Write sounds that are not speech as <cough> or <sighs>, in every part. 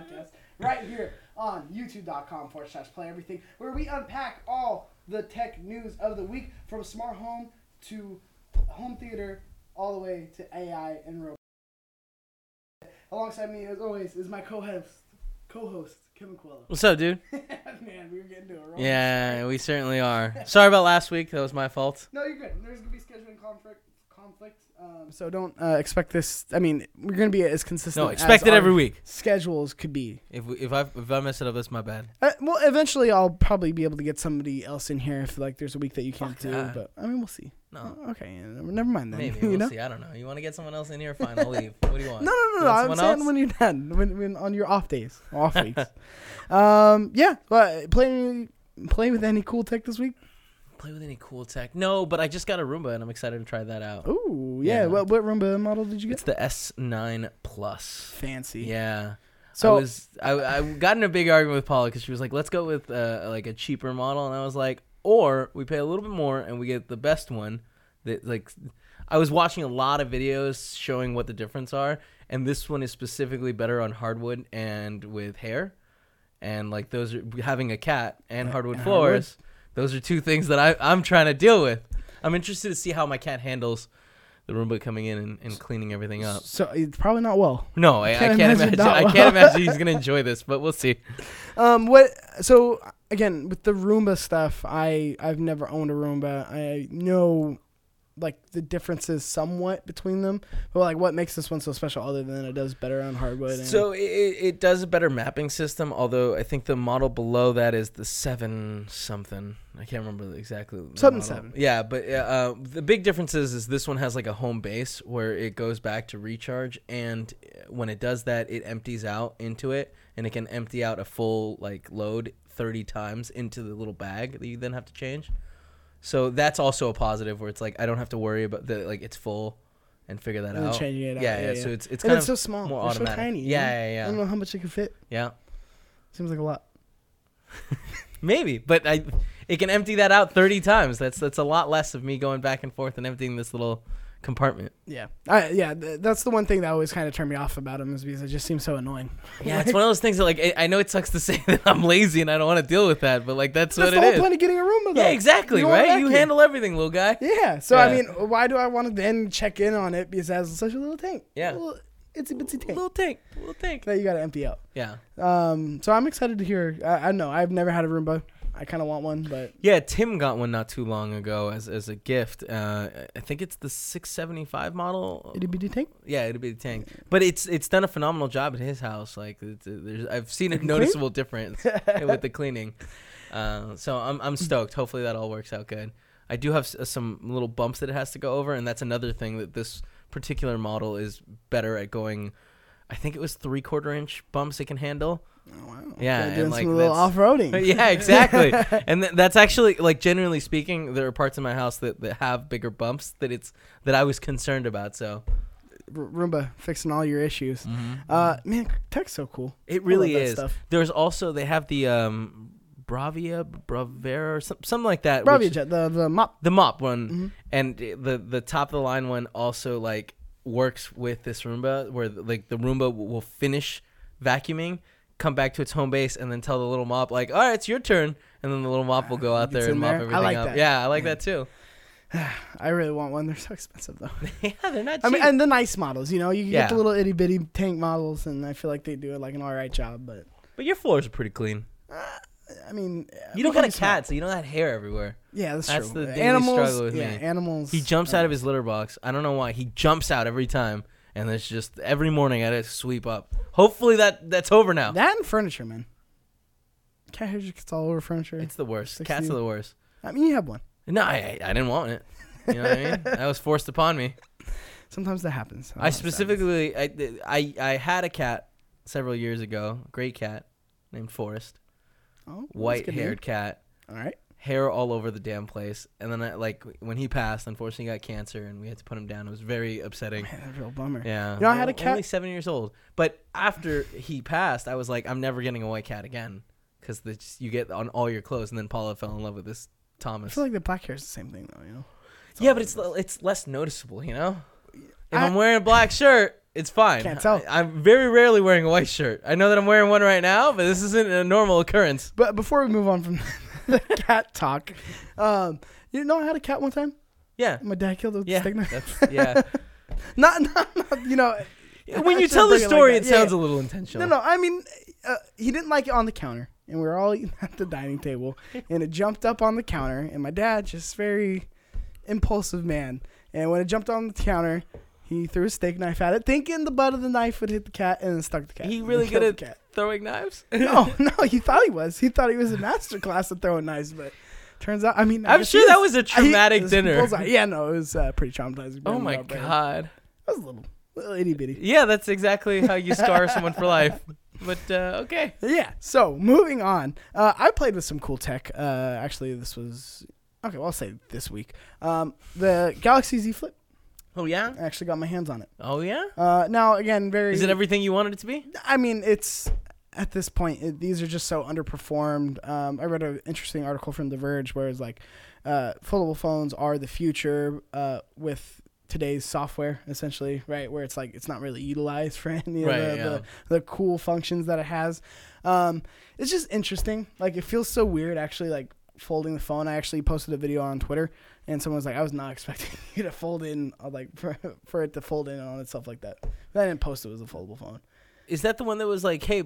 podcast right here on youtube.com forward slash play everything, where we unpack all the tech news of the week from smart home to home theater all the way to AI and robots. Alongside me, as always, is my co-host, co-host Kevin Quello. What's up, dude? <laughs> Man, we were getting to a roll. Yeah, we certainly are. Sorry about last week. That was my fault. No, you're good. There's gonna be scheduling conflict. Um, so don't uh, expect this. I mean, we're gonna be as consistent. No, expect as it every week. Schedules could be. If we, if I if I mess it up, that's my bad. Uh, well, eventually, I'll probably be able to get somebody else in here if like there's a week that you can't Fuck do. that. But I mean, we'll see. No, Uh, okay, yeah, never mind then. maybe <laughs> you we'll know. see. I don't know. You want to get someone else in here? Fine, I'll leave. <laughs> What do you want? No, no, no, You no. want I'm someone saying else? when you're done, when, when on your off days, off <laughs> weeks. um, yeah, but play play with any cool tech this week. Play with any cool tech? No, but I just got a Roomba and I'm excited to try that out. Ooh, yeah. Yeah. What what Roomba model did you get? It's the S9 Plus. Fancy. Yeah. So I was I, I got in a big argument with Paula because she was like, "Let's go with uh, like a cheaper model," and I was like, "Or we pay a little bit more and we get the best one." That like, I was watching a lot of videos showing what the difference are, and this one is specifically better on hardwood and with hair, and like those are having a cat and Uh, hardwood and floors. Those are two things that I I'm trying to deal with. I'm interested to see how my cat handles the Roomba coming in and, and cleaning everything up. so it's probably not well. No, I, I Can't can't, imagine imagine. I well. can't imagine he's <laughs> gonna enjoy this, but we'll see. Um, what? So again, with the Roomba stuff, I I've never owned a Roomba. I know like the differences somewhat between them, but like what makes this one so special other than it does better on hardwood? And, So it, it does a better mapping system, although I think the model below that is the seven something. I can't remember exactly. the Something model. seven. Yeah, but uh, the big difference is, is this one has like a home base where it goes back to recharge, and uh, when it does that, it empties out into it, and it can empty out a full like load thirty times into the little bag that you then have to change. So that's also a positive where it's like I don't have to worry about the like it's full and figure that and out. changing it out. yeah, yeah, So it's it's and kind it's of so small. more They're automatic. so tiny. you yeah, know? yeah, I don't know how much it can fit. yeah. Seems like a lot. <laughs> Maybe, but I it can empty that out 30 times. That's that's a lot less of me going back and forth and emptying this little compartment. Yeah, I, yeah. Th- that's the one thing that always kind of turned me off about them is because it just seems so annoying. <laughs> Yeah, it's one of those things that like I, I know it sucks to say <laughs> that I'm lazy and I don't want to deal with that, but like that's, That's what the it whole is. point of getting a room. Yeah, exactly, You right? You handle everything, little guy. Yeah. So I mean, why do I want to then check in on it because it has such a little tank? Yeah. It's a bitsy tank Little tank, little tank. that you got to empty out. Yeah. Um. So I'm excited to hear. I, I know. I've never had a Roomba. I kind of want one, but Yeah, Tim got one not too long ago as as a gift. Uh, I think it's the 675 model. itty bitty tank. Yeah, it'd be the tank, but it's it's done a phenomenal job at his house. Like, it's, uh, there's, I've seen a noticeable difference <laughs> with the cleaning. Uh, so I'm I'm stoked. Hopefully that all works out good. I do have s- uh, some little bumps that it has to go over, and that's another thing that this particular model is better at going. I think it was three quarter inch bumps it can handle. Oh wow. Yeah, Gotta and, doing like, some little off roading. <laughs> yeah, exactly. <laughs> and th- that's actually like generally speaking, there are parts of my house that, that have bigger bumps that it's that I was concerned about. So Roomba fixing all your issues. Uh, man, tech's so cool. it really is. Stuff. There's also they have the um Bravia Bravera or some, something like that. Bravia which- Jet, the the mop. the mop one Mhm. and the the top of the line one also like works with this Roomba where like the Roomba will finish vacuuming, come back to its home base, and then tell the little mop like, "All right, it's your turn," and then the little mop will go out there and mop there. I everything like up. that. Yeah, I like Yeah. that too. <sighs> I really want one. They're so expensive though. <laughs> yeah, they're not. I cheap. mean, and the nice models. You know, you can get the little itty bitty tank models, and I feel like they do like an all right job. But but your floors are pretty clean. I mean, You don't got a cat, so you don't have hair everywhere. Yeah, that's, That's true. the animals, struggle with yeah, me. animals. He jumps uh, out of his litter box. I don't know why. He jumps out every time, and it's just every morning I just sweep up. Hopefully that that's over now. that and furniture, man. Cat hair just gets all over furniture. It's the worst. Six Cats are the worst. I mean, you have one. No, I, I didn't want it. You know what I mean? <laughs> That was forced upon me. Sometimes that happens. I specifically, I, I, I had a cat several years ago, great cat named Forrest, oh, white-haired cat, All right. Hair all over the damn place. And then, I, like, when he passed, unfortunately, he got cancer and we had to put him down. It was very upsetting. Man, real bummer. Yeah. You know, I had a cat- Only seven years old. But after he passed, I was like, I'm never getting a white cat again. Because you get on all your clothes. And then Paula fell in love with this Thomas. I feel like the black hair is the same thing though. You know. yeah, but it's it's less noticeable, you know? If I- I'm wearing a black shirt, It's fine. Can't tell. I, am very rarely wearing a white shirt. I know that I'm wearing one right now, but this isn't a normal occurrence. But before we move on from <laughs> the cat talk, um, you know I had a cat one time. Yeah. My dad killed it with a Yeah. That's, <laughs> yeah. not, not, not, you know. when you tell the bring it like story, it Yeah, sounds yeah. a little intentional. No, no. I mean, uh, he didn't like it on the counter, and we were all eating <laughs> at the dining table, and it jumped up on the counter, and my dad, just very impulsive man, and when it jumped on the counter, he threw a steak knife at it, thinking the butt of the knife would hit the cat, and stuck the cat. He really <laughs> good at cat. throwing knives. <laughs> No, no, he thought he was. He thought he was a master class at throwing knives, but turns out, I mean, I I'm sure he that was a traumatic was dinner. Yeah, no, it was uh, pretty traumatizing. Oh my up, god. That was a little, little itty bitty. Yeah, that's exactly how you scar <laughs> someone for life. But uh, okay. Yeah. So moving on, uh, I played with some cool tech. Uh, actually, this was okay. Well, I'll say this week. Um, the Galaxy Z Flip. Oh yeah. I actually got my hands on it. Oh yeah. Uh, now again, very. Is it everything you wanted it to be? I mean, it's at this point. It, these are just so underperformed. Um, I read an interesting article from The Verge where it's like, uh, foldable phones are the future uh, with today's software, essentially, right? Where it's like it's not really utilized <laughs> for any Right, of the, yeah. the the cool functions that it has. Um, it's just interesting. Like it feels so weird actually like folding the phone. I actually posted a video on Twitter and someone was like, I was not <laughs> expecting you to fold in uh, like for <laughs> for it to fold in on itself like that. But I didn't post it was a foldable phone. Is that the one that was like, hey,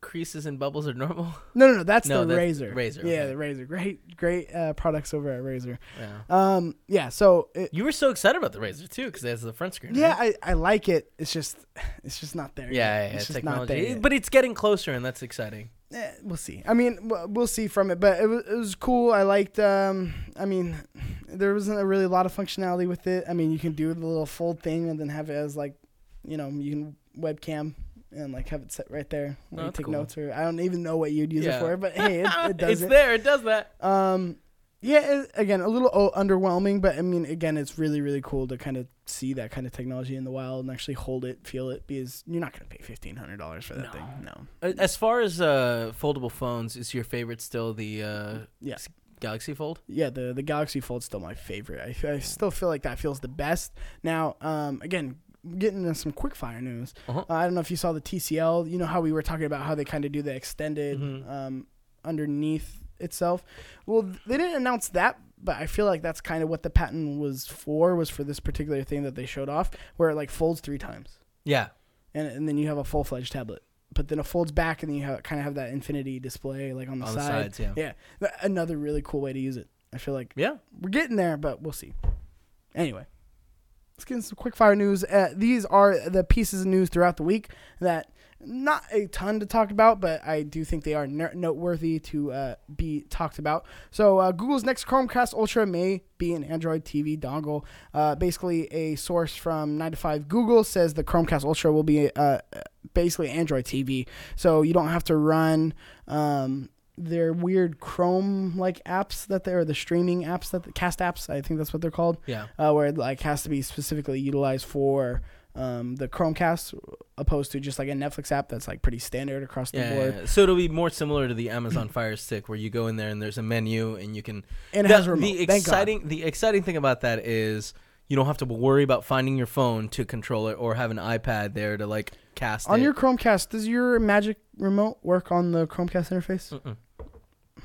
creases and bubbles are normal? <laughs> No, no, no. That's No, the that's Razr. Razr, Yeah, okay. the Razr. Great, great uh, products over at Razr. Yeah. Um, yeah. So it, You were so excited about the Razr too, because it has the front screen. yeah, right? I, I like it. It's just <sighs> it's just not there. yeah, yet. yeah, yeah, it's just not there. technology. But it's getting closer, and that's exciting. Eh, we'll see. I mean, we'll see from it, but it was, it was cool. I liked. Um, I mean, there wasn't a really lot of functionality with it. I mean, you can do the little fold thing and then have it as like, you know, you can webcam and like have it set right there when Oh, you take cool. notes or I don't even know what you'd use Yeah. it for, but hey, it, it <laughs> does it's it. there. It does that. Um, yeah, again, a little o- underwhelming, but I mean, again, it's really, really cool to kind of see that kind of technology in the wild and actually hold it, feel it, because you're not going to pay fifteen hundred dollars for that No. thing. No. As far as uh, foldable phones, is your favorite still the uh, Yeah. Galaxy Fold? Yeah, the the Galaxy Fold's still my favorite. I, I still feel like that feels the best. Now, um, again, getting into some quick fire news. Uh-huh. Uh, I don't know if you saw the TCL. You know how we were talking about how they kind of do the extended Mhm. um, underneath itself. Well, they didn't announce that, but I feel like that's kind of what the patent was for. Was for this particular thing that they showed off, where it like folds three times, Yeah. and and then you have a full fledged tablet. But then it folds back, and then you have, kind of have that infinity display like on the On the side. sides, yeah. Yeah, another really cool way to use it. I feel like Yeah. we're getting there, but we'll see. Anyway, let's get into some quick fire news. Uh, these are the pieces of news throughout the week that not a ton to talk about, but I do think they are noteworthy to uh, be talked about. So, uh, Google's next Chromecast Ultra may be an Android TV dongle. Uh, basically, a source from 9 to 5 Google says the Chromecast Ultra will be uh, basically Android TV. So, you don't have to run. Um, their weird Chrome like apps that they're the streaming apps that the cast apps I think that's what they're called Yeah. uh, where it like has to be specifically utilized for um, the Chromecast opposed to just like a Netflix app that's like pretty standard across the Yeah, board yeah. So it'll be more similar to the Amazon <clears throat> Fire Stick, where you go in there and there's a menu and you can. and it the, has remote. the exciting, the exciting thing about that is you don't have to worry about finding your phone to control it or have an iPad there to like cast on it. your Chromecast does your Magic remote work on the Chromecast interface? Mm-mm.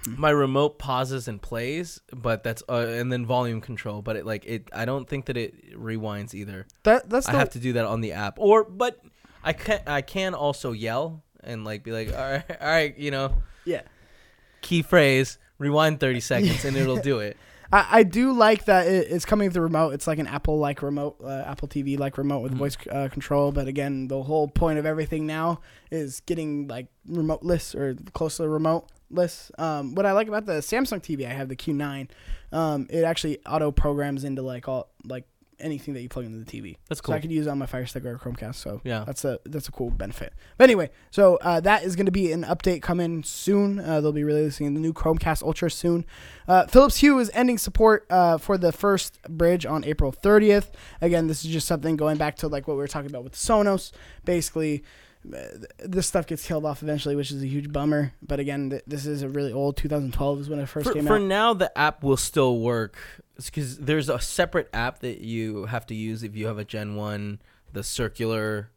My remote pauses and plays, but that's uh, and then volume control. But it like it, I don't think that it rewinds either. That that's I the have to do that on the app, or but I can I can also yell and like be like, all right, all right, you know, yeah. key phrase, rewind thirty seconds, and it'll do it. <laughs> I, I do like that it, it's coming with the remote. It's like an Apple like remote, uh, Apple TV like remote with Mhm. voice uh, control. But again, the whole point of everything now is getting like remoteless or close to the remoteless. Um, what I like about the Samsung TV, I have the Q9. Um, it actually auto programs into like all like anything that you plug into the TV. That's So cool. I could use it on my Fire Stick or Chromecast. So Yeah. that's a that's a cool benefit. But anyway, so uh, that is going to be an update coming soon. Uh, they'll be releasing the new Chromecast Ultra soon. Uh, Philips Hue is ending support uh, for the first bridge on April 30th. Again, this is just something going back to like what we were talking about with the Sonos. Basically, this stuff gets killed off eventually, which is a huge bummer. But again, th- this is a really old 2012 is when it first For, came for out. For now, the app will still work because there's a separate app that you have to use if you have a Gen One, the circular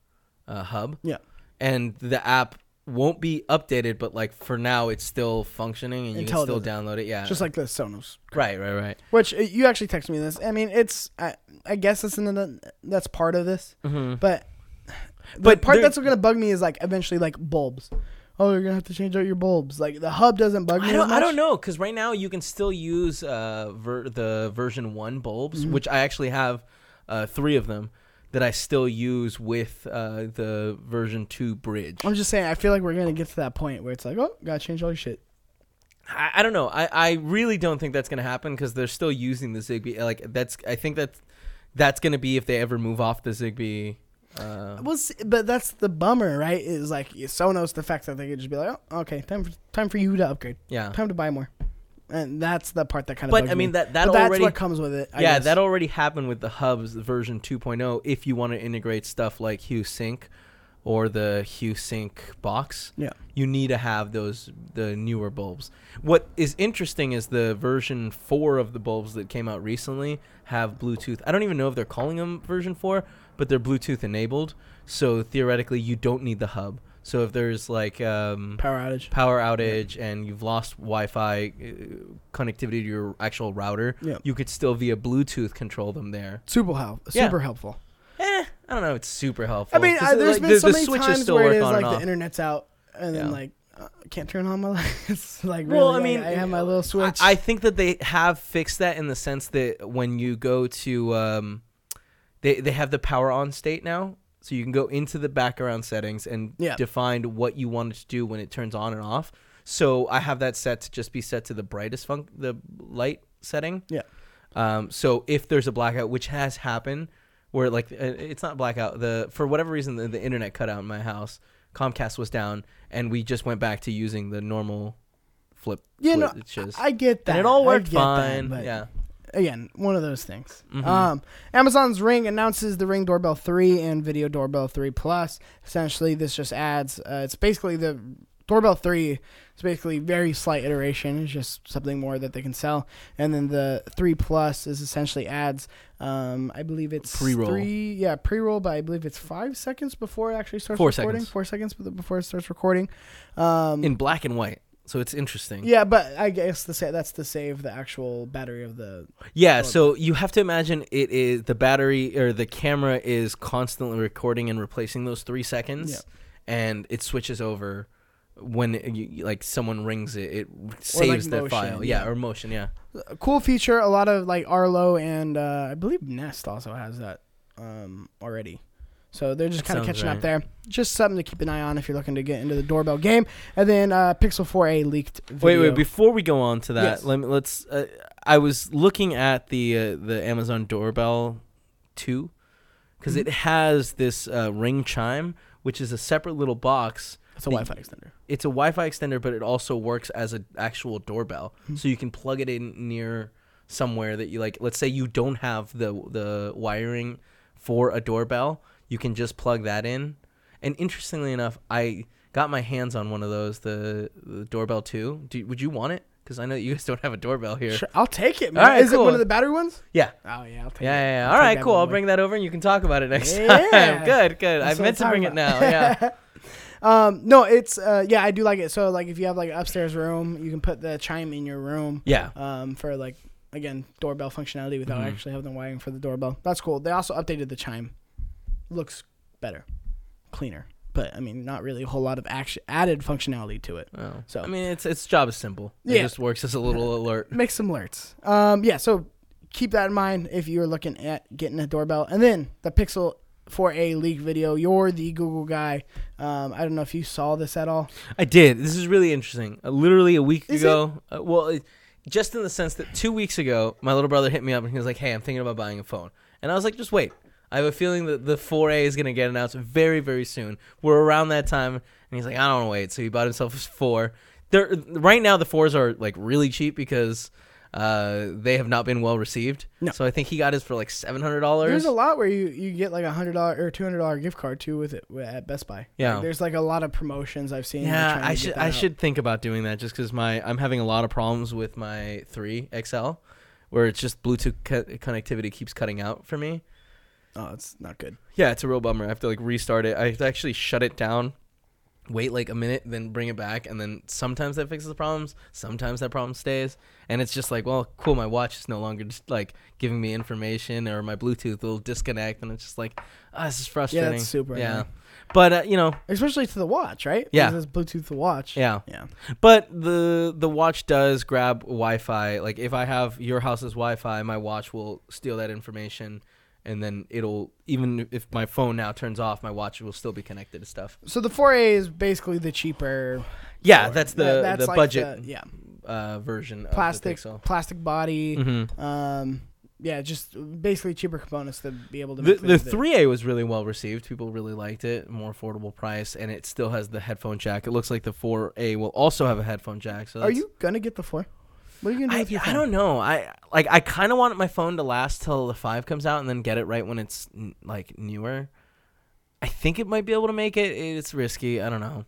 uh, hub. Yeah. And the app won't be updated, but like for now, it's still functioning and you Until can still download it. Yeah. Just like the Sonos. right, right, right. Which uh, you actually texted me this. I mean, it's I, I guess it's an, that's part of this, Mm-hmm. but the But part that's gonna bug me is like eventually like bulbs. Oh, you're gonna have to change out your bulbs. Like the hub doesn't bug me. I don't, I don't know because right now you can still use uh, ver- the version one bulbs, Mhm. which I actually have uh, three of them that I still use with uh, the version two bridge. I'm just saying. I feel like we're gonna get to that point where it's like, oh, gotta change all your shit. I, I don't know. I, I really don't think that's gonna happen because they're still using the Zigbee. Like that's I think that that's gonna be if they ever move off the Zigbee. Uh, Well, see, but that's the bummer, right? Is like Sonos the fact that they could just be like, oh, okay, time for time for you to upgrade, yeah, time to buy more, and that's the part that kind of. but I mean me. that that but that's already what comes with it. I yeah guess. that already happened with the hubs version 2.0 if you want to integrate stuff like hue sync or the hue sync box Yeah. you need to have those the newer bulbs what is interesting is the version 4 of the bulbs that came out recently have bluetooth i don't even know if they're calling them version 4 but they're bluetooth enabled so theoretically you don't need the hub so if there's like um, power outage. power outage and you've lost Wi-Fi uh, connectivity to your actual router, Yeah. you could still via Bluetooth control them there. Super help. Yeah. Super helpful. Eh, I don't know. It's super helpful. I mean, I, there's like, been the, so many times still where it is like the internet's out, and then like uh, can't turn on my <laughs> lights. like Well, really, I mean, I, have my little switch. I, I think that they have fixed that in the sense that when you go to, um, they they have the power on state now, so you can go into the background settings and Yeah. define what you want it to do when it turns on and off. So I have that set to just be set to the brightest fun- the light setting. Yeah. Um, so if there's a blackout, which has happened, where like uh, it's not blackout, the for whatever reason the, the internet cut out in my house, Comcast was down, and we just went back to using the normal flip. Yeah, no, switches. I get that. and it all worked fine. yeah. Again, one of those things. Mhm. Um, Amazon's Ring announces the Ring Doorbell 3 and Video Doorbell 3 Plus. Essentially, this just adds. Uh, it's basically the Doorbell 3 is basically very slight iteration. It's just something more that they can sell. And then the 3 Plus is essentially adds. Um, I believe it's Pre-roll. Three, yeah, pre-roll, but I believe it's five seconds before it actually starts Four recording. seconds. Four seconds before it starts recording. Um, in black and white. So it's interesting. yeah, but I guess the sa- that's to save the actual battery of the Yeah, so you have to imagine it is the battery or the camera is constantly recording and replacing those three seconds, Yeah. and it switches over when it, you, like someone rings it. It saves the motion, file, yeah, yeah. or motion, yeah. cool feature. A lot of like Arlo and uh, I believe Nest also has that um, already. So they're just kind of catching up there. Just something to keep an eye on if you're looking to get into the doorbell game. And then uh, Pixel 4a leaked. Video. Wait, wait. Before we go on to that, Yes. let me let's. Uh, I was looking at the uh, the Amazon Doorbell two because Mhm. it has this uh, ring chime, which is a separate little box It's a Wi-Fi extender. it's a Wi-Fi extender, but it also works as an actual doorbell. Hmm. So you can plug it in near somewhere that you like. Let's say you don't have the the wiring for a doorbell, you can just plug that in. And interestingly enough, I got my hands on one of those, the, the doorbell two. Do, would you want it? Because I know you guys <laughs> don't have a doorbell here. Sure, I'll take it, man. All right, Is it one of the battery ones? Yeah. Oh yeah, I'll take Yeah, it. yeah, yeah. I'll All right, cool. I'll bring that over and you can talk about it next Yeah. time. <laughs> Good, good. That's I meant to bring it now. Yeah. <laughs> um, no, it's uh, yeah, I do like it. So like if you have like an upstairs room, you can put the chime in your room. Yeah. um, for like again doorbell functionality without Mhm. actually having the wiring for the doorbell. That's cool. They also updated the chime. Looks better, cleaner, but I mean not really a whole lot of action added functionality to it. Oh. So- I mean, its its job is simple. It Yeah. just works as a little <laughs> alert. Make some alerts. Um, yeah, so keep that in mind if you're looking at getting a doorbell. And then the Pixel 4a leak video. You're the Google guy. Um, I don't know if you saw this at all. I did. This is really interesting. Uh, literally a week Is ago. Uh, well, it, just in the sense that two weeks ago, my little brother hit me up and he was like, "Hey, I'm thinking about buying a phone," and I was like, "Just wait." I have a feeling that the 4A is gonna get announced very, very soon. We're around that time, and he's like, "I don't want to wait," so he bought himself his four. There, right now, the fours are like really cheap because uh, they have not been well received. No. So I think he got his for like seven hundred dollars. There's a lot where you, you get like a hundred dollar or two hundred dollar gift card too with it at Best Buy. Yeah. Like, there's like a lot of promotions I've seen. Yeah, I should I out. should think about doing that just because my I'm having a lot of problems with my three XL, where it's just Bluetooth co- connectivity keeps cutting out for me. Oh, it's not good. Yeah, it's a real bummer. I have to like restart it. I have to actually shut it down, wait like a minute, then bring it back, and then sometimes that fixes the problems. Sometimes that problem stays, and it's just like, well, cool. My watch is no longer just like giving me information, or my Bluetooth will disconnect, and it's just like, ah, this is frustrating. that's super Yeah, annoying. but uh, you know, Especially to the watch, right? Yeah. Because it's Bluetooth to the watch. yeah. Yeah. But the the watch does grab Wi-Fi. Like if I have your house's Wi-Fi, my watch will steal that information, and then it'll even if my phone now turns off, my watch will still be connected to stuff. So the 4A is basically the cheaper. Yeah, four. that's the That- that's the like budget the- yeah. uh, version Plastic, of the plastic body. hmm Um, yeah, just basically cheaper components to be able to. The the the- 3A was really well received. People really liked it. More affordable price, and it still has the headphone jack. It looks like the 4A will also have a headphone jack. So Are you gonna get the four? What are you gonna do I, with your I don't know. I like. I kind of want my phone to last till the five comes out, and then get it right when it's n- like newer. I think it might be able to make it. It's risky. I don't know.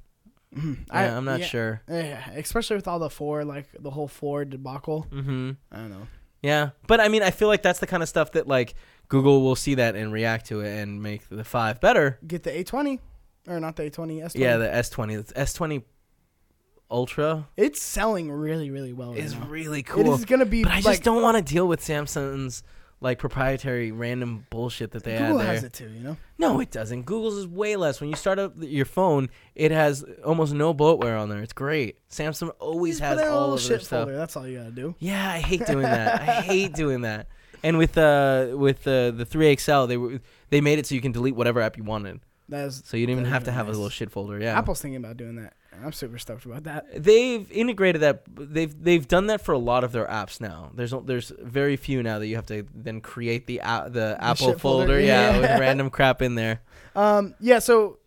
Mhm. I, I'm not yeah, sure. Yeah, especially with all the four, like the whole four debacle. hmm I don't know. Yeah, but I mean, I feel like that's the kind of stuff that like Google will see that and react to it and make the five better. Get the A20, or not the A20, S20. Yeah, the S20, the S20 Ultra it's selling really, really well. Right is now. really cool. It is gonna be. But I just don't want to deal with Samsung's like proprietary random bullshit that they Google had there. has it too, you know. No, it doesn't. Google's is way less. When you start up your phone, it has almost no bloatware on there. It's great. Samsung always Just has put it in a all little of their shit stuff. folder. That's all you gotta do. Yeah, I hate doing that. I <laughs> hate doing that. And with uh with uh, the 3XL, they were they made it so you can delete whatever app you wanted. That is. So you didn't even have to have a little shit folder. Yeah. Apple's thinking about doing that. I'm super stoked about that. They've integrated that. They've they've done that for a lot of their apps now. There's there's very few now that you have to then create the a- the Apple shit folder, folder. Yeah, yeah. with <laughs> random crap in there. Um. Yeah. So.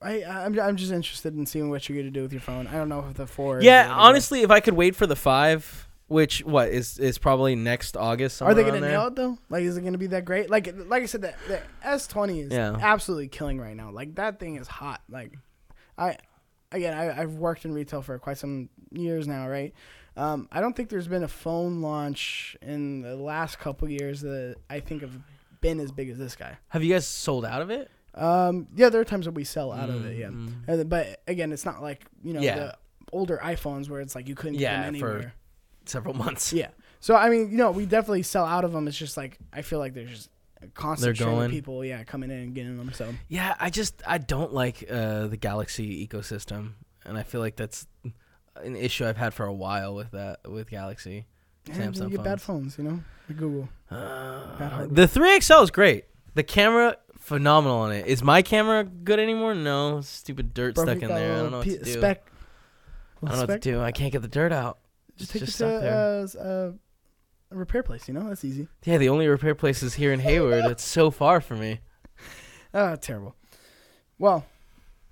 I I'm I'm just interested in seeing what you're gonna do with your phone. I don't know if the four. Yeah, honestly, if I could wait for the five, which what is is probably next August. Are they gonna nail it though? Like, is it gonna be that great? Like, like I said, the, the S20 is Yeah. absolutely killing right now. Like that thing is hot. Like, I, again, I, I've worked in retail for quite some years now, right? Um, I don't think there's been a phone launch in the last couple years that I think have been as big as this guy. Have you guys sold out of it? Um, yeah, there are times that we sell out of it, yeah. Mm. Uh, But again, it's not like you know Yeah. the older iPhones where it's like you couldn't Yeah, get them anywhere. for-. Several months. Yeah. So I mean, you know, we definitely sell out of them. It's just like I feel like there's just constant They're going. people, yeah, coming in and getting them. So Yeah, I just I don't like uh, the Galaxy ecosystem, and I feel like that's an issue I've had for a while with that with Galaxy. yeah, Samsung you get bad phones, you know, like Google. Uh, the 3XL is great. The camera phenomenal on it. Is my camera good anymore? No, stupid dirt Bro, stuck in there. I don't know what to do. Spec. I don't know what to do. I can't get the dirt out. Just It's take just it to uh, uh, a repair place. You know, that's easy. Yeah, the only repair place is here in Hayward. it's so far from me. <laughs> Ah, terrible. Well,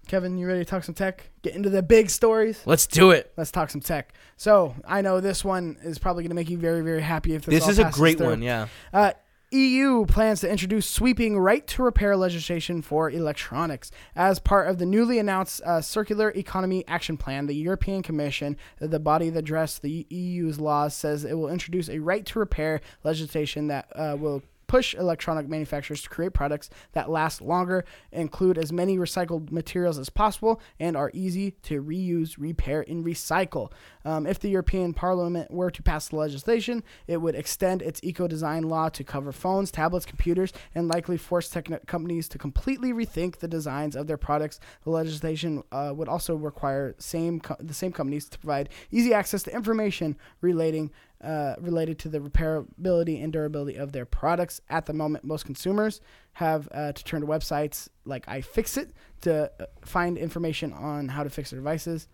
Kevin, you ready to talk some tech? Get into the big stories. Let's do it. Let's talk some tech. So I know this one is probably going to make you very, very happy if this. This all is a passes great through. one. Yeah. Uh, EU plans to introduce sweeping right to repair legislation for electronics. As part of the newly announced uh, Circular Economy Action Plan, the European Commission, the body that drafts the EU's laws, says it will introduce a right to repair legislation that uh, will push electronic manufacturers to create products that last longer, include as many recycled materials as possible, and are easy to reuse, repair, and recycle. Um, if the European Parliament were to pass the legislation, it would extend its eco design law to cover phones, tablets, computers, and likely force tech companies to completely rethink the designs of their products. The legislation uh, would also require same co- the same companies to provide easy access to information relating uh, related to the repairability and durability of their products. At the moment, most consumers have uh, to turn to websites like iFixit to uh, find information on how to fix their devices.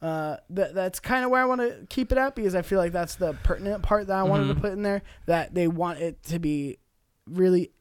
Uh, that that's kind of where I want to keep it at because I feel like that's the pertinent part that I wanted to Mhm. put in there. That they want it to be really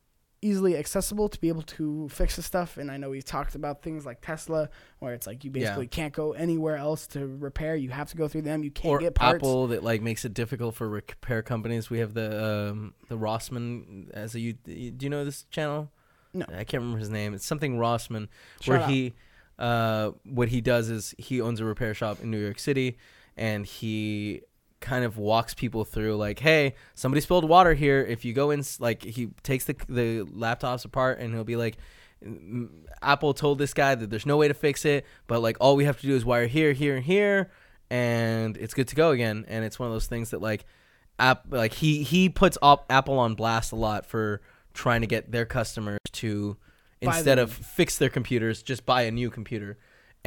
easily accessible to be able to fix the stuff. And I know we talked about things like Tesla, where it's like you Yeah. basically can't go anywhere else to repair. You have to go through them. You can't or get parts. Apple that like makes it difficult for repair companies. We have the um, the Rossmann as a you. Do you know this channel? No. I can't remember his name. It's something Rossmann, where he uh, what he does is he owns a repair shop in New York City, and he kind of walks people through like hey somebody spilled water here if you go in like he takes the the laptops apart and he'll be like "Mm, apple told this guy that there's no way to fix it but like all we have to do is wire here here and here and it's good to go again and it's one of those things that like app like he he puts op- apple on blast a lot for trying to get their customers to Buy instead them. of fix their computers just buy a new computer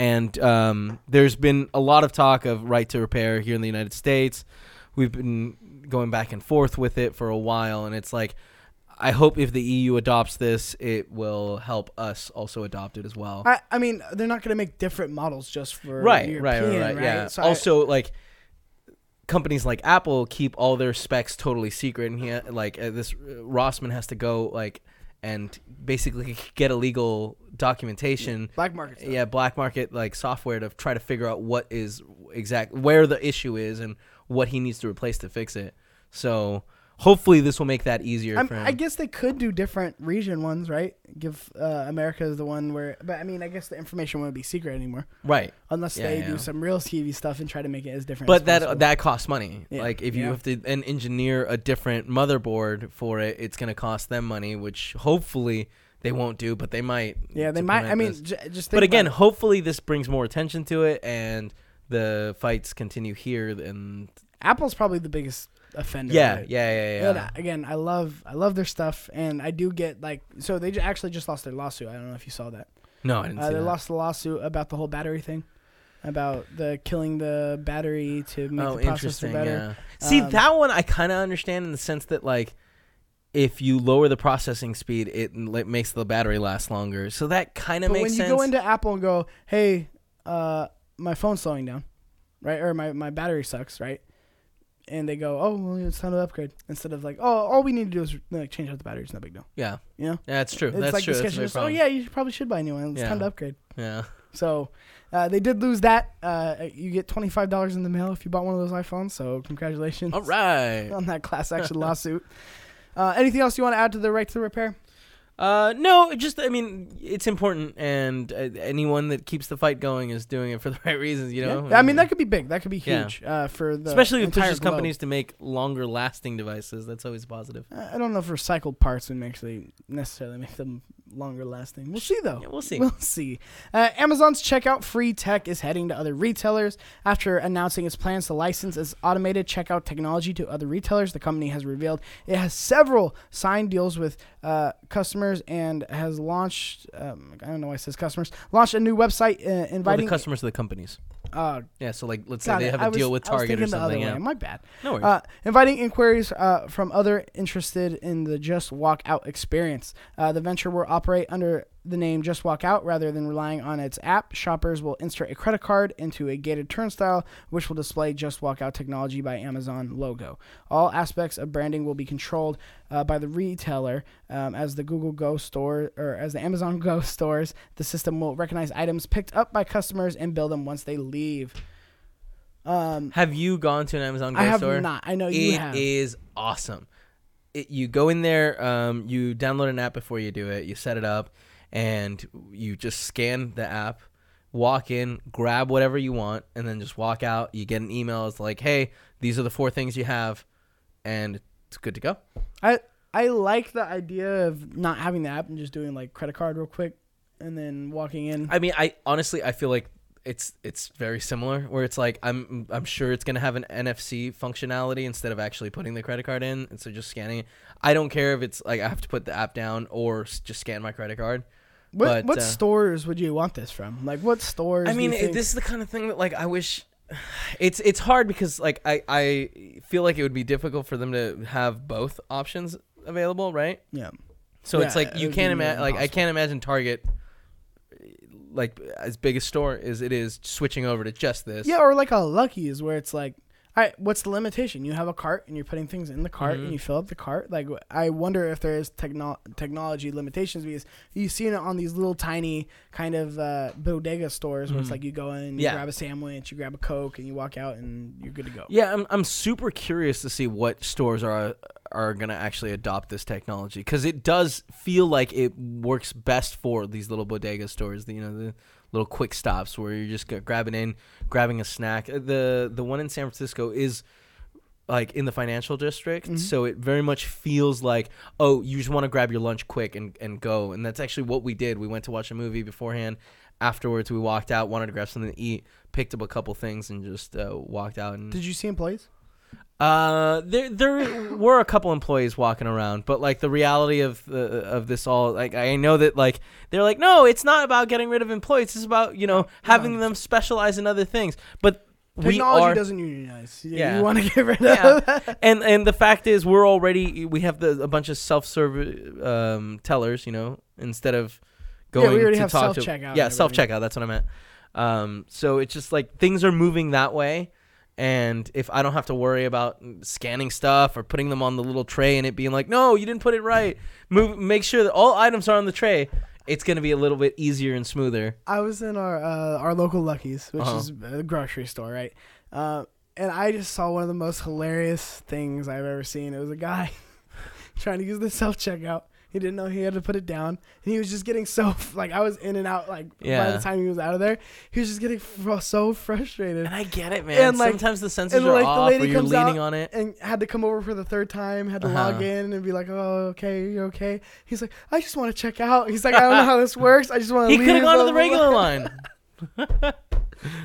and um, there's been a lot of talk of right to repair here in the united states. We've been going back and forth with it for a while and it's like i hope if the eu adopts this it will help us also adopt it as well. I, I mean, they're not going to make different models just for right, European, right, right, right, yeah. So I- also, like companies like Apple keep all their specs totally secret, and he like uh, this uh, Rossmann has to go like and basically <laughs> get a legal documentation. black market. Stuff. Yeah, black market like software to try to figure out what is exact where the issue is and what he needs to replace to fix it. So hopefully this will make that easier I'm, for him. I guess they could do different region ones, right? Give uh, America is the one where, but I mean, I guess the information won't be secret anymore right. unless Yeah, they yeah. do some real TV stuff and try to make it as different. But as that possible. that costs money. Yeah. Like if you have to and engineer a different motherboard for it, it's gonna cost them money, which hopefully they won't do, but they might. yeah, they might. I mean, j- just. Think but again, hopefully this brings more attention to it, and the fights continue here. And. Apple's probably the biggest offender. yeah, it. yeah, yeah, And, yeah. uh, again, I love I love their stuff, and I do get like so they actually just lost their lawsuit. I don't know if you saw that. No, I didn't Uh, see they that. lost the lawsuit about the whole battery thing, about the killing the battery to make oh, the processor better. Yeah. See Um, that one, I kind of understand in the sense that like. If you lower the processing speed, it l- makes the battery last longer. So that kind of But makes when sense. you go into Apple and go, "Hey, uh, my phone's slowing down," right, or my my battery sucks, right? And they go, "Oh, well, it's time to upgrade." Instead of like, "Oh, all we need to do is like change out the battery. It's no big deal." yeah, You know, yeah, that's true. it's that's like true. Discussion. Just, oh yeah, you probably should buy a new one. It's Yeah. time to upgrade. yeah. So uh, they did lose that. Uh, you get twenty five dollars in the mail if you bought one of those iPhones. So congratulations All right. <laughs> on that class action <laughs> lawsuit. Uh, anything else you want to add to the right to repair? Uh, no, it just I mean it's important, and uh, anyone that keeps the fight going is doing it for <laughs> the right reasons. You know. Yeah. I mean that could be big. That could be Yeah. huge uh, for the especially it pushes globe. companies to make longer lasting devices. That's always positive. I don't know if recycled parts would actually necessarily make them longer lasting. We'll see though. Yeah, we'll see. We'll see. Uh, Amazon's checkout free tech is heading to other retailers. After announcing its plans to license its automated checkout technology to other retailers, the company has revealed it has several signed deals with uh, customers and has launched. Um, I don't know why it says customers. Launched a new website uh, Well, inviting. the customers of the companies. Uh, Yeah, so like let's say they it. have I a was- deal with Target or thinking the other something. way. My bad. No worries. Uh, inviting inquiries uh, from other interested in the Just Walk Out experience. Uh, the venture will operate under the name Just Walk Out rather than relying on its app. Shoppers will insert a credit card into a gated turnstile, which will display Just Walk Out technology by Amazon logo. All aspects of branding will be controlled uh, by the retailer. Um, as the Google Go store or as the Amazon <laughs> Go stores, the system will recognize items picked up by customers and bill them once they leave. Um, have you gone to an Amazon Go I have store? not. I know you It have. It is awesome. It, you go in there, um, you download an app before you do it, you set it up, and you just scan the app, walk in, grab whatever you want, and then just walk out. You get an email. It's like, hey, these are the four things you have, and it's good to go. I I like the idea of not having the app and just doing like credit card real quick and then walking in. I mean, I honestly, I feel like it's it's very similar. Where it's like I'm I'm sure it's gonna have an NFC functionality instead of actually putting the credit card in, and so just scanning it. I don't care if it's like I have to put the app down or just scan my credit card. What but, what uh, stores would you want this from? Like what stores? I do mean, you it, think- this is the kind of thing that like I wish. <sighs> It's it's hard because like I I feel like it would be difficult for them to have both options available, right? yeah. So it's like it you would can't imagine like I can't imagine Target like as big a store as it is switching over to just this. Yeah, or like a Lucky's where it's like, all right, what's the limitation? You have a cart and you're putting things in the cart Mhm. and you fill up the cart. Like, I wonder if there is techno- technology limitations because you see it on these little tiny kind of uh, bodega stores where it's Mhm. like you go in, you Yeah. grab a sandwich, you grab a Coke, and you walk out and you're good to go. Yeah, I'm I'm super curious to see what stores are are gonna actually adopt this technology because it does feel like it works best for these little bodega stores. You know the little quick stops where you're just grabbing in, grabbing a snack. Uh, The the one in San Francisco is like in the financial district, Mhm. so it very much feels like oh, you just want to grab your lunch quick and and go, and that's actually what we did. We went to watch a movie beforehand. Afterwards, we walked out, wanted to grab something to eat, picked up a couple things, and just uh, walked out. And Did you see him employees? Uh, there there were a couple employees walking around, but like the reality of the of this all, like I know that like they're like, no, it's not about getting rid of employees. It's about you know having them specialize in other things. But Technology are, doesn't unionize. You, Yeah. you want to get rid Yeah. of that. and and the fact is, we're already we have the a bunch of self serve um, tellers, you know, instead of Yeah, going we already to have talk to self-checkout and yeah self checkout. That's what I meant. Um, so it's just like things are moving that way. And if I don't have to worry about scanning stuff or putting them on the little tray and it being like, no, you didn't put it right, move, make sure that all items are on the tray. It's gonna be a little bit easier and smoother. I was in our uh, our local Lucky's, which Uh-huh. is a grocery store, right? Uh, and I just saw one of the most hilarious things I've ever seen. It was a guy <laughs> trying to use the self checkout. He didn't know he had to put it down, and he was just getting so like I was in and out. Like yeah. by the time he was out of there, he was just getting fr- so frustrated. And I get it, man. And, like- Sometimes the sensors and, are like, the lady or you're comes leaning out on it. and had to come over for the third time, had to Uh-huh. log in and be like, "Oh, okay, you're okay?" He's like, "I just want to check out." He's like, "I don't know how this <laughs> works. I just want to." He could have gone to the regular line. <laughs>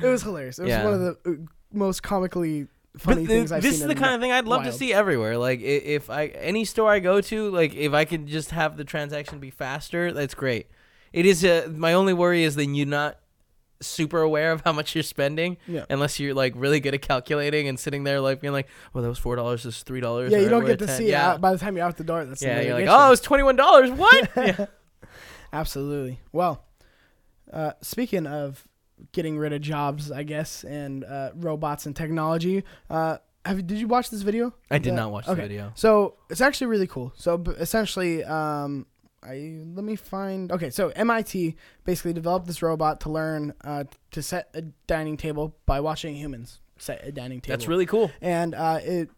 It was hilarious. It was Yeah. one of the uh, most comically funny But things th- I've this is the kind of thing I'd love to see everywhere. Like if I any store I go to, like if I could just have the transaction be faster, that's great. It is a, my only worry is that you're not super aware of how much you're spending Yeah. unless you're like really good at calculating and sitting there like being like, well, that was four dollars, this is three dollars. Yeah, you don't get to see it by the time you're out the door. That's Yeah, you're like, oh, it was twenty one dollars. What? <laughs> yeah. absolutely. Well, uh, speaking of getting rid of jobs, I guess, and uh, robots and technology, uh, have did you watch this video? I did The- not watch okay. the video. So it's actually really cool. So essentially, um, I let me find. Okay, so MIT basically developed this robot to learn uh, to set a dining table by watching humans set a dining table. That's really cool. and uh, it.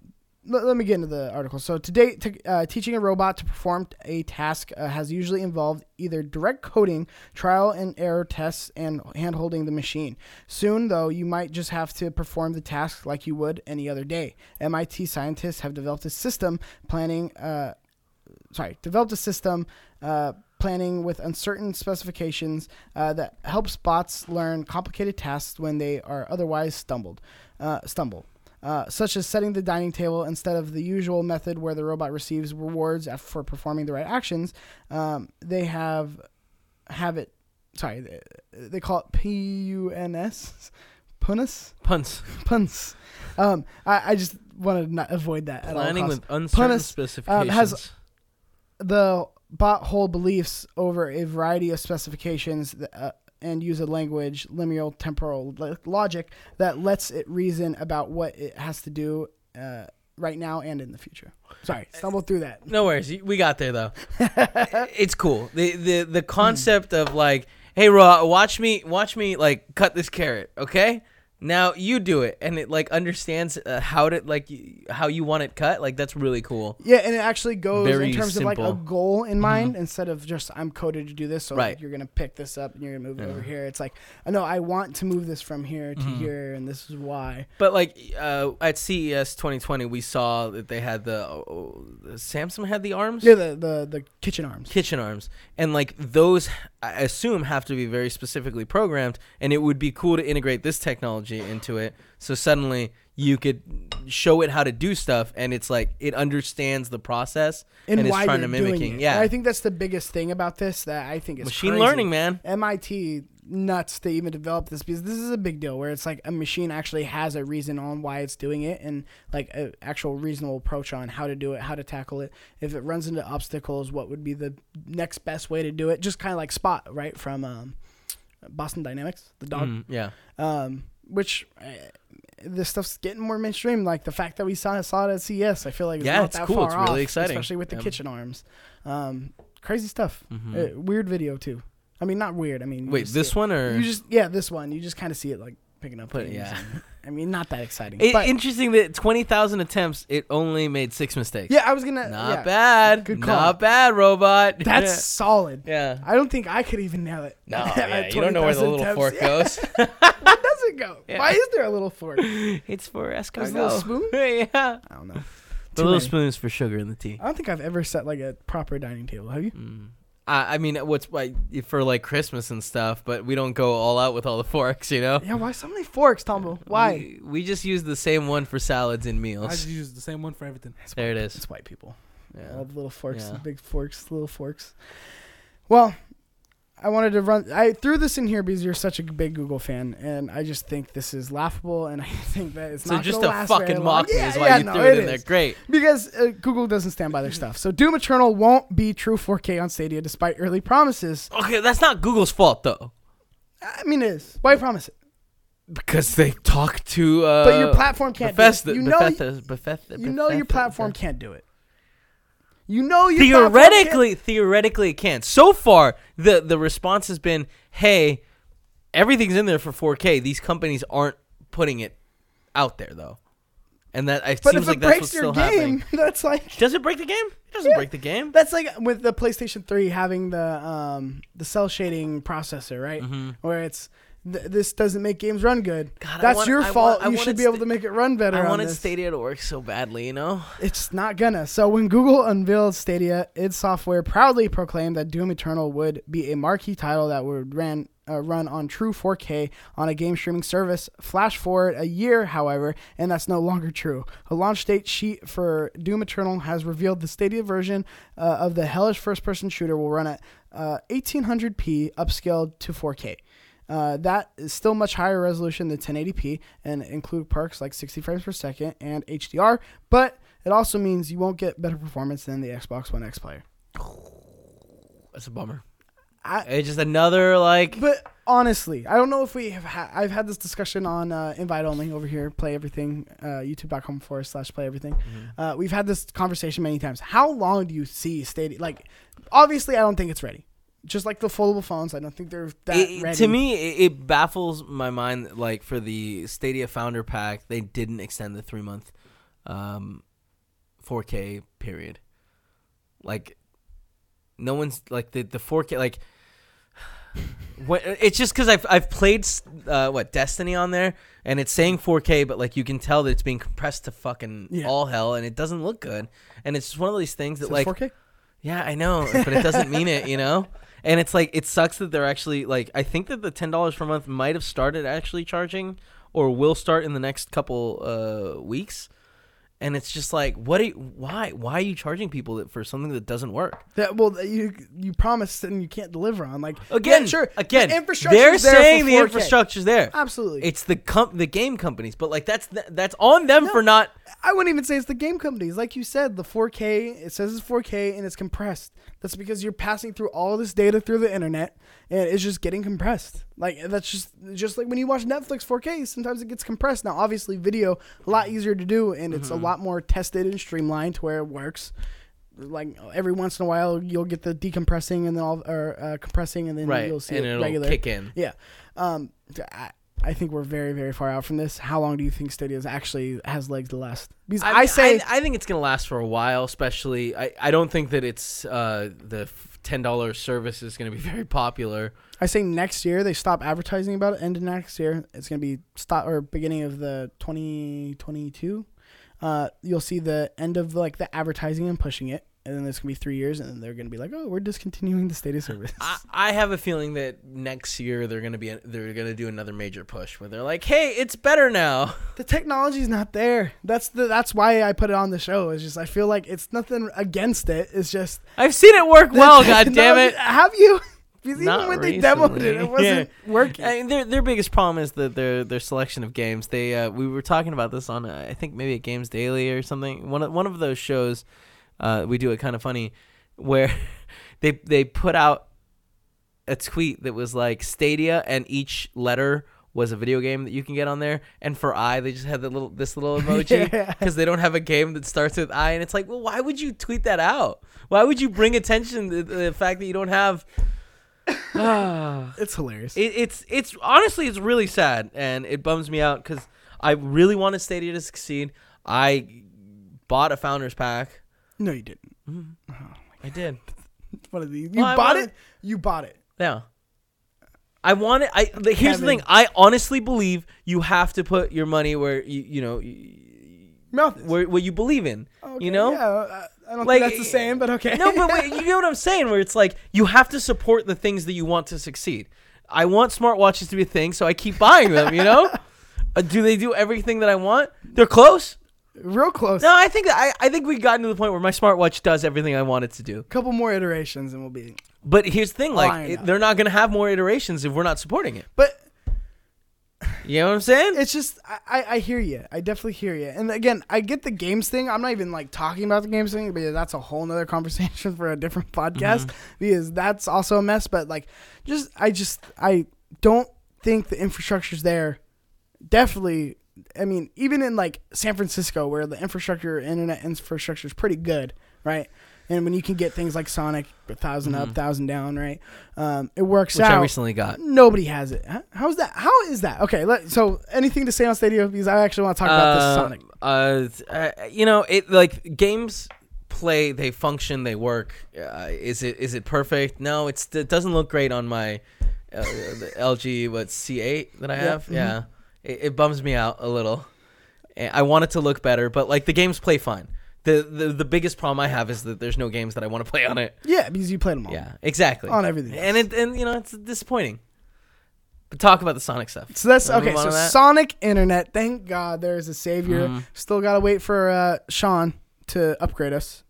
Let, let me get into the article. So, to date, t- uh, teaching a robot to perform a task uh, has usually involved either direct coding, trial and error tests, and hand holding the machine. Soon, though, you might just have to perform the task like you would any other day. MIT scientists have developed a system planning. Uh, sorry, developed a system uh, planning with uncertain specifications uh, that helps bots learn complicated tasks when they are otherwise stumbled, uh, stumble. Uh, such as setting the dining table instead of the usual method where the robot receives rewards for performing the right actions. Um, they have have it. Sorry, they, they call it P U N S, punus, Punts. puns. Um, I, I just want to not avoid that at all Planning costs with uncertain specifications. um, has- the bot hold beliefs over a variety of specifications that, uh, and use a language, linear temporal logic that lets it reason about what it has to do uh, right now and in the future. Sorry, stumbled through that. No worries. We got there though. <laughs> it's cool. The the the concept of like, hey, Raw, watch me, watch me like cut this carrot, okay? Now you do it, and it like understands uh, how to like y- how you want it cut. Like that's really cool. Yeah, and it actually goes Very in terms of like a simple. Mm-hmm. goal in mind instead of just I'm coded to do this, so Right. you're gonna pick this up and you're gonna move it over here. It's like, I know I want to move this from here to Mhm. here, and this is why. But like uh, at CES 2020, we saw that they had the oh, Samsung had the arms. Yeah, the the, the kitchen arms. kitchen arms and like those i assume have to be very specifically programmed and it would be cool to integrate this technology into it so suddenly you could show it how to do stuff and it's like it understands the process and, and it's trying to mimicking doing it. yeah And I think that's the biggest thing about this that I think is machine crazy. learning man MIT nuts to even develop this because this is a big deal where it's like a machine actually has a reason on why it's doing it and like an actual reasonable approach on how to do it, how to tackle it. If it runs into obstacles, what would be the next best way to do it? Just kind of like Spot, right from um, Boston Dynamics, the dog. Mm, yeah Um, which uh, this stuff's getting more mainstream. Like the fact that we saw saw it at CES, I feel like it's Yeah, not it's that cool. far It's really off, exciting. especially with the Yeah. kitchen arms. Um, crazy stuff. Mhm. Uh, weird video too. I mean, not weird. I mean, wait this one or You just yeah, this one. You just kind of see it like picking up. But, yeah. and- I mean, not that exciting. It- but interesting that 20000 attempts it only made six mistakes yeah, I was gonna. not yeah, bad Good call. not bad robot <laughs> That's solid. yeah I don't think I could even nail it. no <laughs> yeah, you don't know where the 20,000 little attempts. fork goes <laughs> Where does it go. Yeah. Why is there a little fork? <laughs> It's for escargot. There's a little spoon? <laughs> yeah. I don't know. The Too little many. spoons for sugar in the tea. I don't think I've ever set like a proper dining table. Have you? Mm. I, I mean, what's like for like Christmas and stuff, but we don't go all out with all the <laughs> forks, you know. Yeah. Why so many forks, Tombo? Why? We, we just use the same one for salads and meals. I meals. just use the same one for everything. There it is. It's white people. Yeah. All the little forks, Yeah. the big forks, little forks. Well, I wanted to run. I threw this in here because you're such a big Google fan, and I just think this is laughable, and <laughs> I think that it's So not just gonna last fucking mock me Yeah, is why yeah, you no, threw it, in there. Great. Because uh, Google doesn't stand by their stuff. So Doom Eternal won't be true 4K on Stadia despite early promises. Okay, that's not Google's fault though, I mean, it is. Why promise it? because they talk to. Uh, But your platform can't Bethesda, do it. You know, Bethesda, Bethesda, you know your Bethesda- platform can't do it. You know platform theoretically theoretically it can so far the the response has been hey everything's in there for 4k these companies aren't putting it out there though. And that it But seems if like it that's what's your still game, happening <laughs> that's like does it break the game? It doesn't Yeah. break the game. That's like with the PlayStation 3 having the um the cell shading processor, right? mm-hmm. Where it's th- this doesn't make games run good. God, That's your I fault. want- you should be able to make it run better. i wanted stadia to work so badly you know It's not gonna. So when Google unveiled Stadia, id Software proudly proclaimed that Doom Eternal would be a marquee title that would ran uh, run on true 4K on a game streaming service. Flash forward a year, however, and that's no longer true. A launch date sheet for Doom Eternal has revealed the Stadia version uh, of the hellish first-person shooter will run at uh, 1800p upscaled to 4K. Uh, that is still much higher resolution than 1080p and include perks like 60 frames per second and HDR, but it also means you won't get better performance than the Xbox One X player. <sighs> that's a bummer I, it's just another like but honestly, I don't know if we have. Ha- I've had this discussion on uh, invite only over here. Play everything. Uh, YouTube.com forward slash play everything. Mhm. Uh, we've had this conversation many times. How long do you see Stadia? Like, obviously, I don't think it's ready. Just like the foldable phones, I don't think they're that It- ready. to me it, it baffles my mind like for the stadia founder pack they didn't extend the three month um 4k period like no one's like the, the 4k like <sighs> what, it's just because I've, I've played uh, what destiny on there and it's saying 4k but like you can tell that it's being compressed to fucking Yeah. all hell and it doesn't look good and it's just one of these things that like 4K. yeah, I know, but it doesn't mean it, you know? And it's like it sucks that they're actually like I think that the ten dollars per month might have started actually charging or will start in the next couple uh weeks. And it's just like what are you, why why are you charging people that for something that doesn't work? That well, that you you promised and you can't deliver on. Like Again, yeah, sure. again, the infrastructure's they're saying the 4K. infrastructure's there. Absolutely. It's the com- the game companies, but like that's th- that's on them No. for not I wouldn't even say it's the game companies. Like you said, the 4K, it says it's 4K and it's compressed. That's because you're passing through all this data through the internet and it's just getting compressed. Like that's just just like when you watch Netflix 4K, sometimes it gets compressed. Now, obviously, video a lot easier to do and it's a Mm-hmm. lot more tested and streamlined to where it works. Like every once in a while, you'll get the decompressing and then all or uh, compressing and then right you'll see and it it'll regular. kick in. Yeah. Um, I, I think we're very, very far out from this. How long do you think Stadia's actually has legs to last? Because I, mean, say I, I think it's gonna last for a while. Especially, I, I don't think that it's uh, the ten dollars service is gonna be <laughs> very popular. I say next year they stop advertising about it. End of next year, it's gonna be stop or beginning of the 2022. Uh, you'll see the end of like the advertising and pushing it, and then there's gonna be three years, and then they're gonna be like, oh, we're discontinuing the Stadia service. I, I have a feeling that next year they're gonna be they're gonna do another major push where they're like, hey, it's better now. <laughs> the technology's not there. That's the that's why I put it on the show. It's just I feel like it's nothing against it. It's just I've seen it work well. <laughs> God damn it. Have you? <laughs> Because Not even when they demoed it, recently. it wasn't working. I mean, their their biggest problem is that their their selection of games. They uh, we were talking about this on uh, I think maybe at Games Daily or something. One of one of those shows, uh, we do it Kinda Funny, where <laughs> they they put out a tweet that was like Stadia and each letter was a video game that you can get on there. And for I, they just had the little this little <laughs> emoji Yeah. because they don't have a game that starts with I. And it's like, well, why would you tweet that out? Why would you bring attention to the fact that you don't have? <sighs> It's hilarious. It, it's it's honestly it's really sad and it bums me out because I really wanted Stadia to succeed. I bought a founders pack. No, you didn't. I did. <laughs> One of these. You Well, bought wanted- it. You bought it. Yeah. I want it. I the, here's the thing. I honestly believe you have to put your money where you you know Mouth where what you believe in. Okay, you know. Yeah, I don't Like, think that's the same, but okay. No, but wait, you <laughs> get what I'm saying? Where it's like you have to support the things that you want to succeed. I want smartwatches to be a thing, so I keep buying them. You know. <laughs> Uh, do they do everything that I want? They're close. Real close. No, I think I, I think we've gotten to the point where my smartwatch does everything I want it to do. A couple more iterations and we'll be. But here's the thing: like, it, they're not going to have more iterations if we're not supporting it. But You know what I'm saying? it's just I, I, I hear you. I definitely hear you. And again, I get the games thing. I'm not even like talking about the games thing because that's a whole nother <laughs> conversation for a different podcast Mm-hmm. because that's also a mess. But like, just I just I don't think the infrastructure's there. Definitely. I mean, even in like San Francisco, where the infrastructure, internet infrastructure is pretty good, right? And when you can get things like Sonic, a 1000 up, thousand down, right? Um, it works Mm-hmm. Which out. I recently got. Nobody has it. Huh? How's that? How is that? Okay, let, so anything to say on Stadia because I actually want to talk about this Sonic. Uh, uh, you know, it like games play, they function, they work. Uh, is it is it perfect? No, it's it doesn't look great on my uh, the LG what C8 that I have. mhm. Yeah, it, it bums me out a little. I want it to look better, but like the games play fine. The, the the biggest problem I have is that there's no games that I want to play on it. Yeah, because you played them all. Yeah, exactly. On everything and it and you know it's disappointing. But talk about the Sonic stuff. So that's okay. So that? Sonic Internet. Thank God there's a savior. Mhm. Still gotta wait for uh, Sean to upgrade us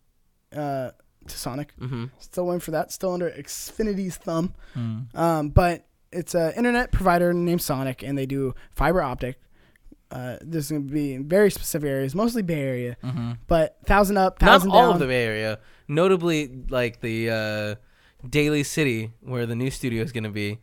uh, to Sonic. Mm-hmm. Still waiting for that. Still under Xfinity's thumb. Um, but it's an internet provider named Sonic, and they do fiber optic. Uh, this is gonna be in very specific areas, mostly Bay Area, Mm-hmm. but thousand up, Not thousand all down. of the Bay Area, notably like the uh, Daly City where the new studio is going to be.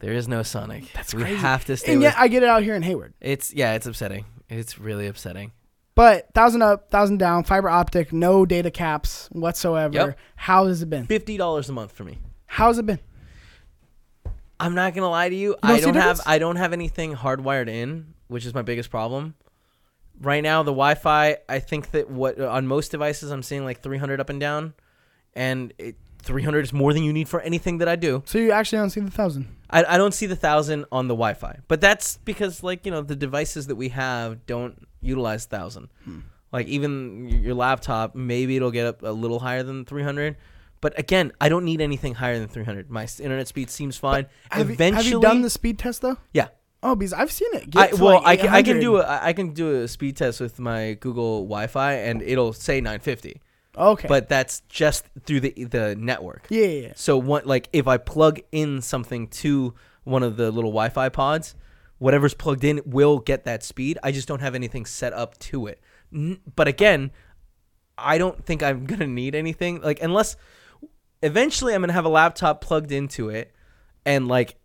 There is no Sonic. That's we crazy. have to stay and with. yet I get it out here in Hayward. it's yeah, it's upsetting. It's really upsetting. But thousand up, thousand down, fiber optic, no data caps whatsoever. Yep. How has it been? Fifty dollars a month for me. How's it been? I'm not gonna lie to you. I don't have? I don't have anything hardwired in, which is my biggest problem. Right now, the Wi-Fi. I think that what on most devices I'm seeing like 300 up and down, and it, 300 is more than you need for anything that I do. So you actually don't see the thousand. I, I don't see the thousand on the Wi-Fi, but that's because like you know the devices that we have don't utilize thousand. Hmm. Like even your laptop, maybe it'll get up a little higher than 300. But again, I don't need anything higher than 300. My internet speed seems fine. Have, you, Eventually, have you done the speed test though? Yeah. Oh, because I've seen it. I, Get to, well, like, I can, I can 800. do a I can do a speed test with my Google Wi-Fi, and it'll say 950. Okay. But that's just through the the network. yeah, yeah, yeah. So what like if I plug in something to one of the little Wi-Fi pods, whatever's plugged in will get that speed. I just don't have anything set up to it. N- but again, I don't think I'm <laughs> gonna need anything like unless eventually I'm gonna have a laptop plugged into it, and like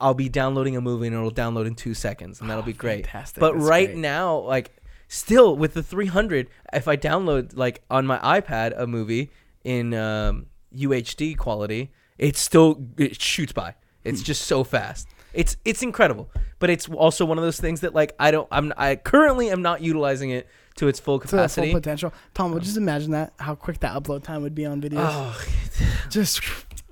I'll be downloading a movie and it'll download in two seconds, and that'll Oh, be great. fantastic. But That's right great. now, like still with the 300, if I download like on my iPad a movie in um, UHD quality, it still it shoots by. It's just so fast. It's it's incredible. But it's also one of those things that like I don't I'm I currently am not utilizing it to its full To the full capacity. potential. Tom, well, um, just imagine that. How quick that upload time would be on videos. Oh, <sighs> just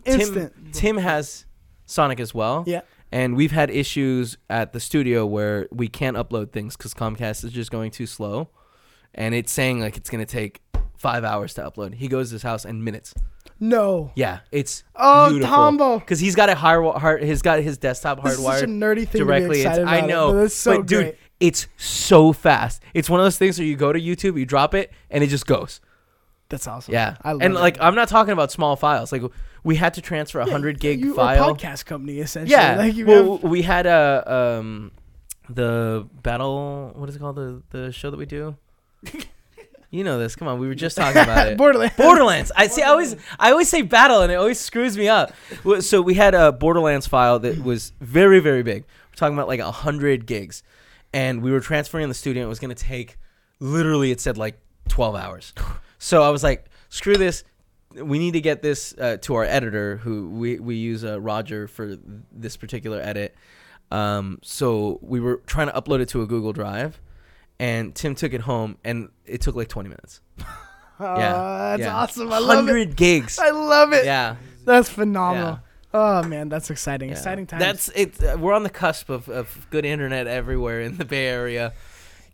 Tim, instant. Tim has Sonic as well. Yeah. And we've had issues at the studio where we can't upload things because Comcast is just going too slow, and it's saying like it's gonna take five hours to upload. He goes to his house in minutes. No. Yeah, it's Oh. Tombo. because he's got a hard, hard. He's got his desktop This is such a hardwired nerdy thing directly. to be It's, excited I about. know, But that's so but dude, great. It's so fast. It's one of those things where you go to YouTube, you drop it, and it just goes. That's awesome. Yeah, I love and it. like I'm not talking about small files. Like we had to transfer a hundred gig you, file. A podcast company essentially. Yeah. Like you well, have, we had a um, the battle. What is it called? The the show that we do. <laughs> you know this. Come on, we were just talking about it. <laughs> Borderlands. Borderlands. I see. I always I always say battle, and it always screws me up. So we had a Borderlands file that was very very big. We're talking about like a hundred gigs, and we were transferring in the studio. It was going to take literally. It said like twelve hours. <sighs> So I was like, screw this. We need to get this uh, to our editor, who we we use uh, Roger for this particular edit. Um, so we were trying to upload it to a Google Drive, and Tim took it home, and it took like twenty minutes. Oh, <laughs> Yeah, that's yeah. awesome. I love it. Hundred gigs. I love it. Yeah, That's phenomenal. Oh man, that's exciting. Yeah. Exciting times. That's it. Uh, we're on the cusp of, of good internet everywhere in the Bay Area.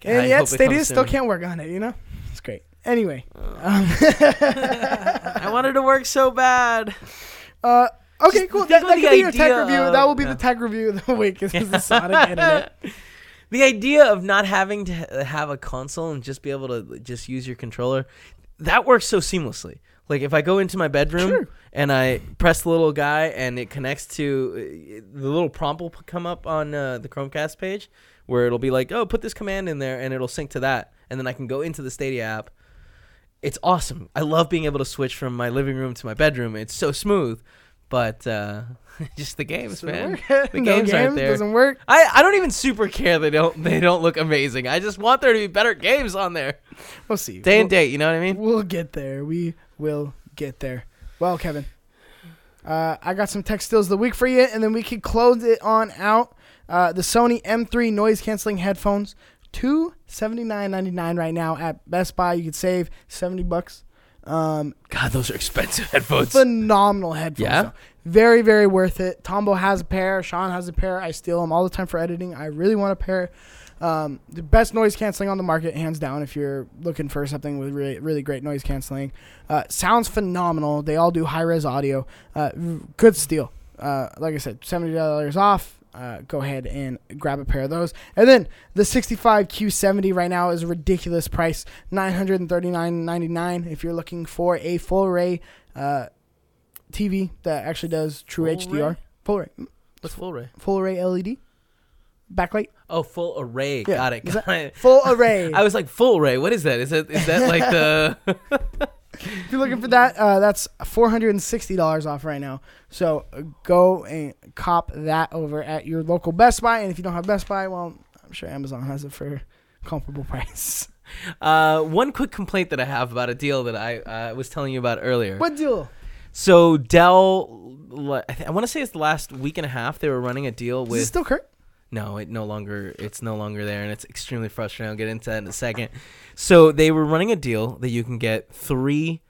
and I yet Stadia still can't work on it. You know, it's great. Anyway, um, <laughs> I wanted to work so bad. <laughs> uh, okay, Just cool. That, that could be your tech review. of- that will be yeah. the tech review of the week. Is <laughs> the Sonic internet. The idea of not having to have a console and just be able to just use your controller, that works so seamlessly. Like if I go into my bedroom Sure. and I press the little guy and it connects to uh, the little prompt will come up on uh, the Chromecast page where it'll be like, "Oh, put this command in there," and it'll sync to that, and then I can go into the Stadia app. It's awesome. I love being able to switch from my living room to my bedroom. It's so smooth, but uh, <laughs> just the games, Doesn't man. work. The <laughs> no games aren't there. doesn't work. I, I don't even super care they don't they don't look amazing. I just want there to be better games on there. We'll see. Day we'll, and date, you know what I mean? We'll get there. We will get there. Well, Kevin, uh, I got some tech stills of the week for you, and then we can close it on out. Uh, the Sony M3 noise canceling headphones, two seventy nine ninety nine right now at Best Buy. You could save seventy bucks. Um, God, those are expensive headphones. phenomenal headphones. Yeah? though. Very, very worth it. Tombo has a pair. Sean has a pair. I steal them all the time for editing. I really want a pair. Um, the best noise canceling on the market, hands down. If you're looking for something with really, really great noise canceling, uh, sounds phenomenal. They all do high res audio. Uh, good steal. Uh, like I said, seventy dollars off. Uh, go ahead and grab a pair of those. And then the 65 Q70 right now is a ridiculous price, nine hundred and thirty nine ninety nine. If you're looking for a full ray uh, TV that actually does true Full HDR, array? full ray. What's full ray? full array LED, backlight, Oh, full array. Yeah. Got it. Is Got it. full <laughs> array. I was like full array. What is that? Is that is that <laughs> like the? if you're looking for that, uh, that's four hundred and sixty dollars off right now. So uh, go and cop that over at your local Best Buy. And if you don't have Best Buy, well, I'm sure Amazon has it for comparable price. <laughs> uh, one quick complaint that I have about a deal that I uh, was telling you about earlier. What deal? So Dell, I, th- I want to say it's the last week and a half they were running a deal Is with it still current? No, it no longer it's no longer there, and it's extremely frustrating. I'll get into that in a second. So they were running a deal that you can get three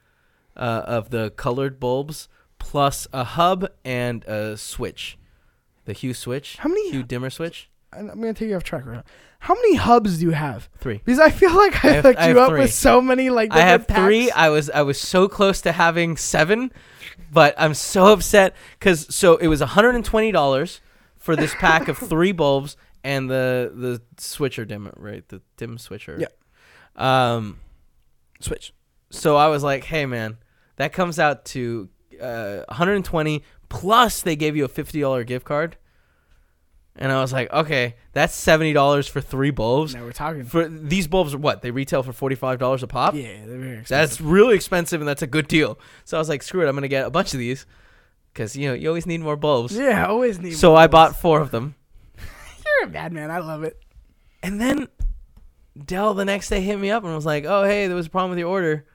uh, of the colored bulbs plus a hub and a switch, the Hue switch, How many? Hue dimmer switch. I'm gonna take you off track right now. How many hubs do you have? Three. Because I feel like I, I have- hooked I you up three. with so many like. I have different three. I was I was so close to having seven, but I'm so upset because so it was 120 dollars for this pack of three bulbs and the the switcher dimmer, right? The dim switcher. Yeah. Um. Switch. So I was like, hey man, that comes out to uh, 120 plus they gave you a $50 gift card. And I was like, okay, that's $70 for three bulbs. Now we're talking. For these bulbs are what? They retail for $45 a pop? Yeah, they're very expensive. That's really expensive and that's a good deal. So I was like, screw it, I'm going to get a bunch of these cuz you know, you always need more bulbs. yeah. I Always need. So more I bulbs. bought 4 of them. <laughs> You're a bad man. I love it. And then Dell the next day hit me up and was like, "Oh, hey, there was a problem with your order."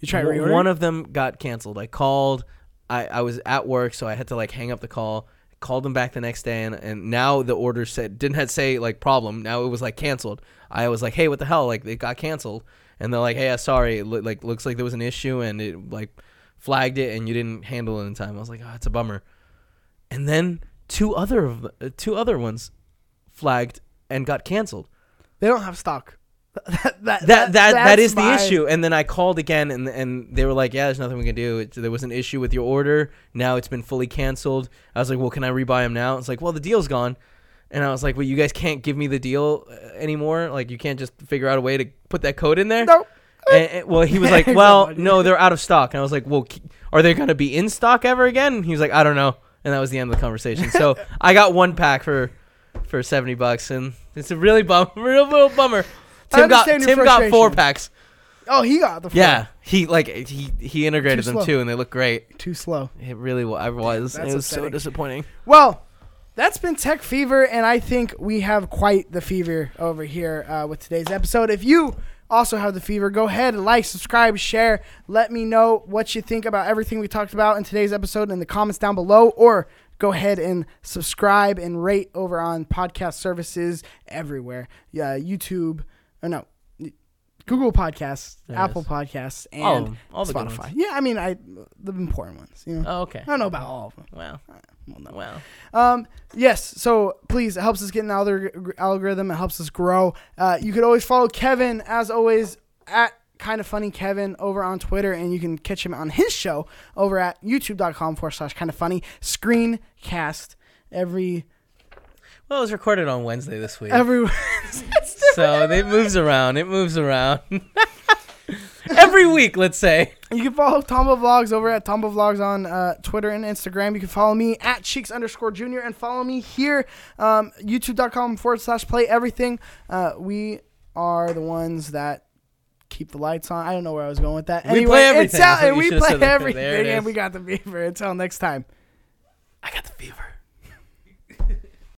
You try One- reorder. One of them got canceled. I called. I, I was at work, so I had to like hang up the call. Called them back the next day, and, and now the order said didn't have say like problem. Now it was like canceled. I was like, hey, what the hell? Like it got canceled, and they're like, hey, sorry. It like looks like there was an issue, and it like flagged it, and you didn't handle it in time. I was like, oh, it's a bummer. And then two other of the, uh, two other ones flagged and got canceled. They don't have stock. <laughs> that, that, that that that is the issue and then i called again and and they were like yeah there's nothing we can do it, there was an issue with your order now it's been fully canceled i was like well can i rebuy them now it's like well the deal's gone and i was like well you guys can't give me the deal uh, anymore like you can't just figure out a way to put that code in there No. And, and- well he was <laughs> like well no they're out of stock and i was like well are they going to be in stock ever again and he was like i don't know and that was the end of the conversation so <laughs> i got one pack for for 70 bucks and it's a really bum <laughs> real little bummer Tim got Tim got four packs. Oh, he got the. Yeah, he like he he integrated Too them slow. too, and they look great. Too slow. It really wa- was. It was so disappointing. Well, that's been Tech Fever, and I think we have quite the fever over here uh, with today's episode. If you also have the fever, go ahead and like, subscribe, share. Let me know what you think about everything we talked about in today's episode in the comments down below, or go ahead and subscribe and rate over on podcast services everywhere. Yeah, YouTube. Or no. Google Podcasts, There Apple is. Podcasts, and all all Spotify. Yeah, I mean, I the important ones. You know, Oh, okay. I don't know about all of them. Wow. Uh, Well, no. Wow. Um, yes. So please, it helps us get an algor- algorithm. It helps us grow. Uh, you could always follow Kevin, as always, at Kinda Funny Kevin over on Twitter, and you can catch him on his show over at youtube.com forward slash Kinda Funny screencast every Well, it was recorded on Wednesday this week. every. <laughs> so it moves around. It moves around. <laughs> <laughs> Every week, let's say. You can follow Tombo Vlogs over at Tombo Vlogs on uh, Twitter and Instagram. You can follow me at Cheeks underscore Junior and follow me here, um, YouTube.com forward slash Play Everything. Uh, we are the ones that keep the lights on. I don't know where I was going with that. We anyway, play everything. It's out, and we play said there. There everything, and we got the fever. Until next time. I got the fever.